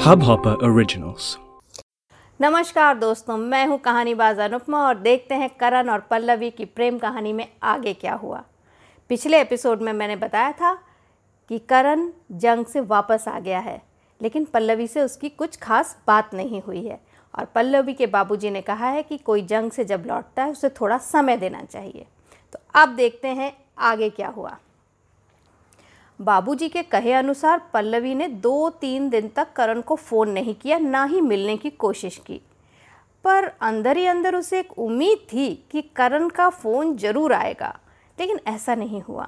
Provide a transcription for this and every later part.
Hubhopper Originals. नमस्कार दोस्तों, मैं हूँ कहानीबाज अनुपमा और देखते हैं करण और पल्लवी की प्रेम कहानी में आगे क्या हुआ। पिछले एपिसोड में मैंने बताया था कि करण जंग से वापस आ गया है, लेकिन पल्लवी से उसकी कुछ खास बात नहीं हुई है और पल्लवी के बाबूजी ने कहा है कि कोई जंग से जब लौटता है, उसे थोड़ा समय देना चाहिए। तो अब देखते हैं आगे क्या हुआ। बाबूजी के कहे अनुसार पल्लवी ने दो तीन दिन तक करण को फ़ोन नहीं किया, ना ही मिलने की कोशिश की। पर अंदर ही अंदर उसे एक उम्मीद थी कि करण का फ़ोन ज़रूर आएगा, लेकिन ऐसा नहीं हुआ।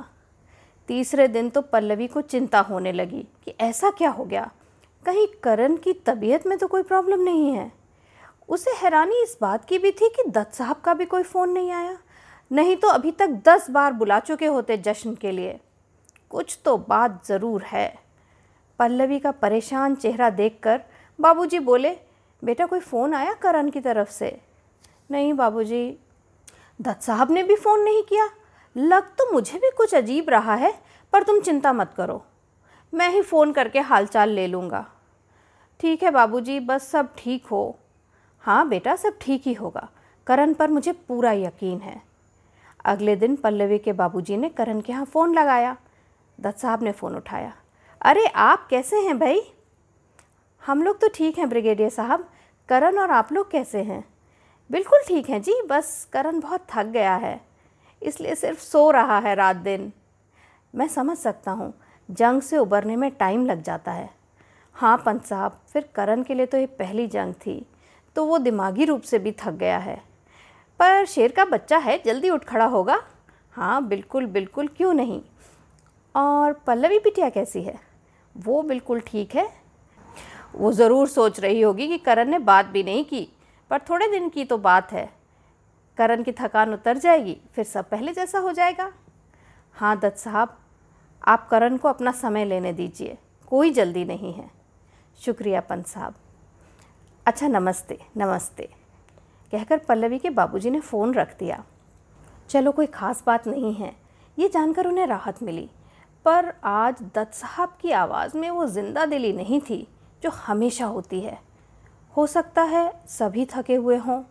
तीसरे दिन तो पल्लवी को चिंता होने लगी कि ऐसा क्या हो गया? कहीं करण की तबीयत में तो कोई प्रॉब्लम नहीं है। उसे हैरानी इस बात की भी थी कि दत्त साहब का भी कोई फ़ोन नहीं आया। नहीं तो अभी तक दस बार बुला चुके होते जश्न के लिए। कुछ तो बात ज़रूर है। पल्लवी का परेशान चेहरा देखकर बाबूजी बोले, बेटा, कोई फ़ोन आया करण की तरफ़ से? नहीं बाबूजी। दत्त साहब ने भी फ़ोन नहीं किया? लग तो मुझे भी कुछ अजीब रहा है, पर तुम चिंता मत करो। मैं ही फ़ोन करके हालचाल ले लूँगा। ठीक है बाबूजी, बस सब ठीक हो। हाँ बेटा, सब ठीक ही होगा। करण पर मुझे पूरा यकीन है। अगले दिन पल्लवी के बाबूजी ने करण के यहाँ फ़ोन लगाया। दत्त साहब ने फ़ोन उठाया। अरे, आप कैसे हैं भाई? हम लोग तो ठीक हैं, ब्रिगेडियर साहब। करण और आप लोग कैसे हैं? बिल्कुल ठीक हैं जी, बस करण बहुत थक गया है, इसलिए सिर्फ़ सो रहा है रात दिन। मैं समझ सकता हूँ, जंग से उबरने में टाइम लग जाता है। हाँ पंत साहब, फिर करण के लिए तो ये पहली जंग थी तो वो दिमागी रूप से भी थक गया है। पर शेर का बच्चा है, जल्दी उठ खड़ा होगा? हाँ बिल्कुल बिल्कुल, क्यों नहीं? और पल्लवी बिटिया कैसी है? वो बिल्कुल ठीक है। वो ज़रूर सोच रही होगी कि करण ने बात भी नहीं की, पर थोड़े दिन की तो बात है। करण की थकान उतर जाएगी, फिर सब पहले जैसा हो जाएगा। हाँ दत्त साहब, आप करण को अपना समय लेने दीजिए, कोई जल्दी नहीं है। शुक्रिया पंत साहब। अच्छा नमस्ते नमस्ते। कहकर पल्लवी के बाबूजी ने फ़ोन रख दिया। चलो कोई ख़ास बात नहीं है। ये जानकर उन्हें राहत मिली। पर आज दत्त साहब की आवाज़ में वो ज़िंदा दिली नहीं थी, जो हमेशा होती है। हो सकता है सभी थके हुए हों।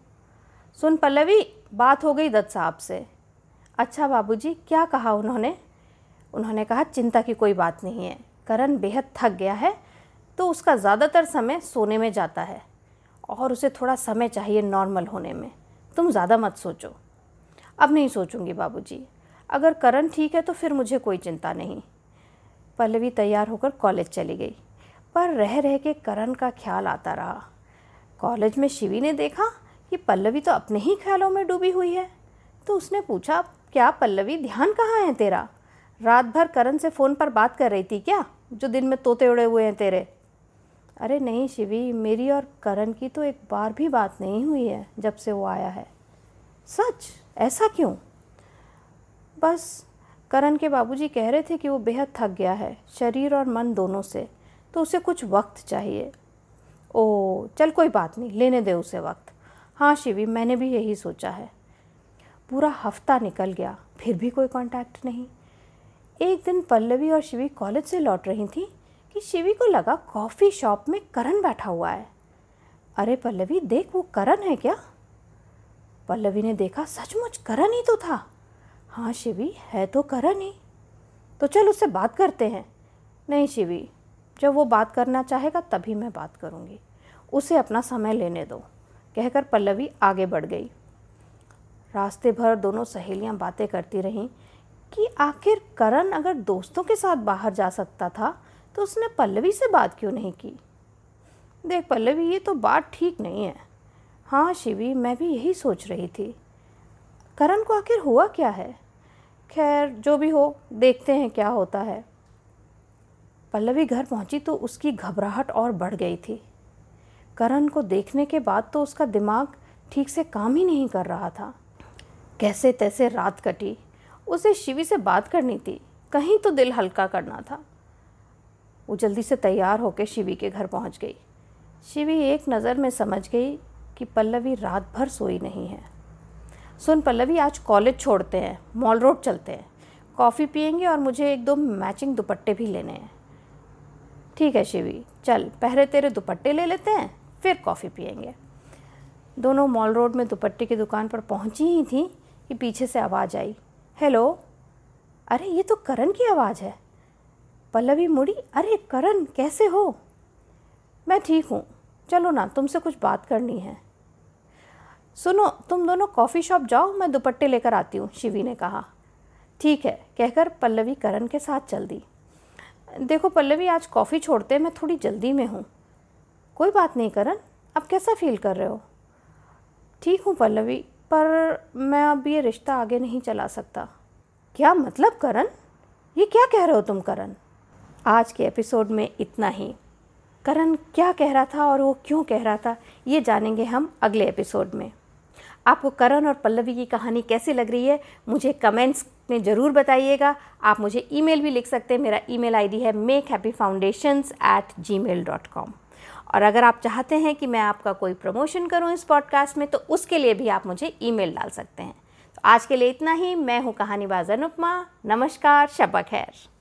सुन पल्लवी, बात हो गई दत्त साहब से। अच्छा बाबूजी, क्या कहा उन्होंने? उन्होंने कहा, चिंता की कोई बात नहीं है। करण बेहद थक गया है तो उसका ज़्यादातर समय सोने में जाता है, और उसे थोड़ा समय चाहिए नॉर्मल होने में। तुम ज़्यादा मत सोचो। अब नहीं सोचूँगी बाबूजी। अगर करण ठीक है तो फिर मुझे कोई चिंता नहीं। पल्लवी तैयार होकर कॉलेज चली गई, पर रह रह के करण का ख्याल आता रहा। कॉलेज में शिवी ने देखा कि पल्लवी तो अपने ही ख्यालों में डूबी हुई है। तो उसने पूछा, क्या पल्लवी, ध्यान कहाँ है तेरा? रात भर करण से फ़ोन पर बात कर रही थी क्या, जो दिन में तोते उड़े हुए हैं तेरे? अरे नहीं शिवी, मेरी और करण की तो एक बार भी बात नहीं हुई है, जब से वो आया है। सच? ऐसा क्यों? बस करण के बाबूजी कह रहे थे कि वो बेहद थक गया है, शरीर और मन दोनों से तो उसे कुछ वक्त चाहिए। ओ, चल कोई बात नहीं, लेने दे उसे वक्त। हाँ शिवी, मैंने भी यही सोचा है। पूरा हफ़्ता निकल गया, फिर भी कोई कांटेक्ट नहीं। एक दिन पल्लवी और शिवी कॉलेज से लौट रही थी कि शिवी को लगा कॉफ़ी शॉप में करण बैठा हुआ है। अरे पल्लवी, देख वो करण है क्या? पल्लवी ने देखा, सचमुच करण ही तो था। हाँ शिवी, है तो करण ही तो चल उससे बात करते हैं। नहीं शिवी, जब वो बात करना चाहेगा तभी मैं बात करूँगी। उसे अपना समय लेने दो। कहकर पल्लवी आगे बढ़ गई। रास्ते भर दोनों सहेलियाँ बातें करती रहीं कि आखिर करण अगर दोस्तों के साथ बाहर जा सकता था तो उसने पल्लवी से बात क्यों नहीं की? देख पल्लवी, ये तो बात ठीक नहीं है। हाँ शिवी, मैं भी यही सोच रही थी। करण को आखिर हुआ क्या है? खैर, जो भी हो, देखते हैं क्या होता है। पल्लवी घर पहुँची तो उसकी घबराहट और बढ़ गई थी। करण को देखने के बाद तो उसका दिमाग ठीक से काम ही नहीं कर रहा था। कैसे तैसे रात कटी। उसे शिवी से बात करनी थी। कहीं तो दिल हल्का करना था। वो जल्दी से तैयार होकर शिवी के घर पहुँच गई। शिवी एक नज़र में समझ गई कि पल्लवी रात भर सोई नहीं है। सुन पल्लवी, आज कॉलेज छोड़ते हैं मॉल रोड चलते हैं। कॉफ़ी पियेंगे और मुझे एक दो मैचिंग दुपट्टे भी लेने हैं। ठीक है शिवी, चल पहले तेरे दुपट्टे ले लेते हैं, फिर कॉफ़ी पियेंगे। दोनों मॉल रोड में दुपट्टे की दुकान पर पहुँची ही थी कि पीछे से आवाज़ आई। हेलो अरे, ये तो करण की आवाज़ है। पल्लवी मुड़ी, अरे करण, कैसे हो? मैं ठीक हूँ। चलो ना, तुमसे कुछ बात करनी है। सुनो, तुम दोनों कॉफ़ी शॉप जाओ, मैं दुपट्टे लेकर आती हूँ, शिवी ने कहा। ठीक है, कहकर पल्लवी करण के साथ चल दी। देखो पल्लवी, आज कॉफ़ी छोड़ते मैं थोड़ी जल्दी में हूँ। कोई बात नहीं करण, अब कैसा फील कर रहे हो? ठीक हूँ पल्लवी, पर मैं अब ये रिश्ता आगे नहीं चला सकता। क्या मतलब करण? ये क्या कह रहे हो तुम करण? आज के एपिसोड में इतना ही। करण क्या कह रहा था और वो क्यों कह रहा था, ये जानेंगे हम अगले एपिसोड में। आपको करण और पल्लवी की कहानी कैसी लग रही है? मुझे कमेंट्स में ज़रूर बताइएगा। आप मुझे ईमेल भी लिख सकते हैं। मेरा ईमेल आईडी है make happy foundations at gmail dot com और अगर आप चाहते हैं कि मैं आपका कोई प्रमोशन करूँ इस पॉडकास्ट में तो उसके लिए भी आप मुझे ईमेल डाल सकते हैं। तो आज के लिए इतना ही। मैं हूँ कहानीबाज अनुपमा। नमस्कार शब्बा खैर